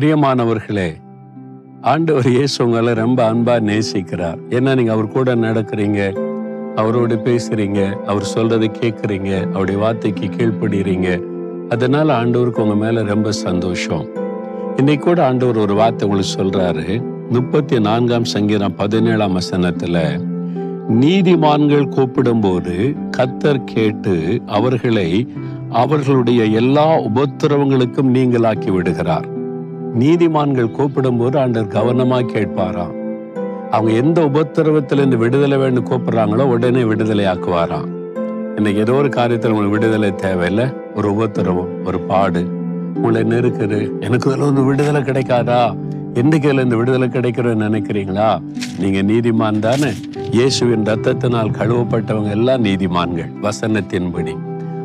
பிரியமானவர்களே ஆண்டவர் இயேசு உங்களை ரொம்ப அன்பா நேசிக்கிறார். ஏன்னா நீங்க அவர் கூட நடக்கிறீங்க? அவரோடு பேசுறீங்க அவர் சொல்றதை கேட்குறீங்க அவருடைய வார்த்தைக்கு கீழ்ப்படுகிறீங்க அதனால ஆண்டவருக்கு உங்க மேல ரொம்ப சந்தோஷம். இன்னைக்கு கூட ஆண்டவர் ஒரு வார்த்தை உங்களுக்கு சொல்றாரு. முப்பத்தி நான்காம் சங்கீதம் பதினேழாம் வசனத்துல நீதிமான்கள் கூப்பிடும்போது கத்தர் கேட்டு அவர்களை அவர்களுடைய எல்லா உபத்திரவங்களுக்கும் நீங்களாக்கி விடுகிறார். நீதிமான்கள் கூப்பிடும்போது ஆண்டர் கவனமா கேட்பாராம். அவங்க எந்த உபத்திரவத்திலிருந்து விடுதலை வேண்டும் கூப்பிடுறாங்களோ உடனே விடுதலை ஆக்குவாராம். இன்னைக்கு ஏதோ ஒரு காரியத்தில் உங்களுக்கு விடுதலை தேவையில்லை. ஒரு உபத்திரவம் ஒரு பாடு. உங்களை நெருக்குது. எனக்கு இதில் வந்து விடுதலை கிடைக்காதா? என்னைக்கு இந்த விடுதலை கிடைக்கிறன்னு நினைக்கிறீங்களா? நீங்க நீதிமான் தானே. இயேசுவின் ரத்தத்தினால் கழுவப்பட்டவங்க எல்லாம் நீதிமான்கள். வசனத்தின்படி.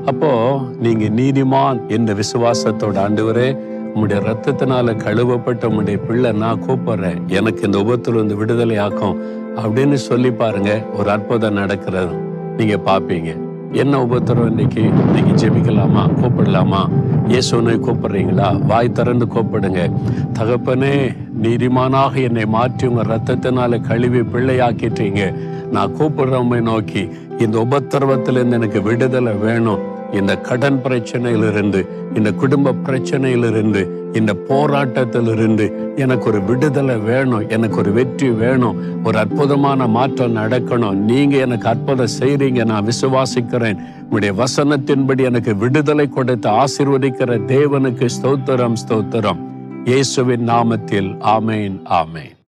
அப்போ நீங்க நீதிமான் என்ற விசுவாசத்தோட ஆண்டவரே உம்முடைய ரத்தத்தினால கழுவப்பட்ட உம்முடைய பிள்ளை நான் கூப்பிடுறேன். எனக்கு இந்த உபத்துல இருந்து விடுதலை ஆக்கும் அப்படின்னு சொல்லி பாருங்க. ஒரு அற்புதம் நடக்கிறது. நீங்க பாப்பீங்க என்ன உபத்திரம் இன்னைக்கு? நீங்க ஜெபிக்கலாமா? கூப்பிடலாமா? இயேசுனை கூப்பிடுறீங்களா? வாய் திறந்து கூப்பிடுங்க. தகப்பனே நீதிமானாக என்னை மாற்றி உங்க ரத்தத்தினால கழுவி பிள்ளையாக்கிட்டீங்க. நான் கூப்பிடுறவங்க நோக்கி இந்த உபத்திரவத்திலிருந்து எனக்கு விடுதலை வேணும். இந்த கடன் பிரச்சனையிலிருந்து இந்த குடும்ப பிரச்சனையிலிருந்து இந்த போராட்டத்திலிருந்து எனக்கு ஒரு விடுதலை வேணும் எனக்கு ஒரு வெற்றி வேணும் ஒரு அற்புதமான மாற்றம் நடக்கணும். நீங்க எனக்கு அற்புதம் செய்றீங்க நான் விசுவாசிக்கிறேன். உடைய வசனத்தின்படி எனக்கு விடுதலை கொடுத்து ஆசிர்வதிக்கிற தேவனுக்கு ஸ்தோத்திரம் ஸ்தோத்திரம். இயேசுவின் நாமத்தில் ஆமேன் ஆமேன்.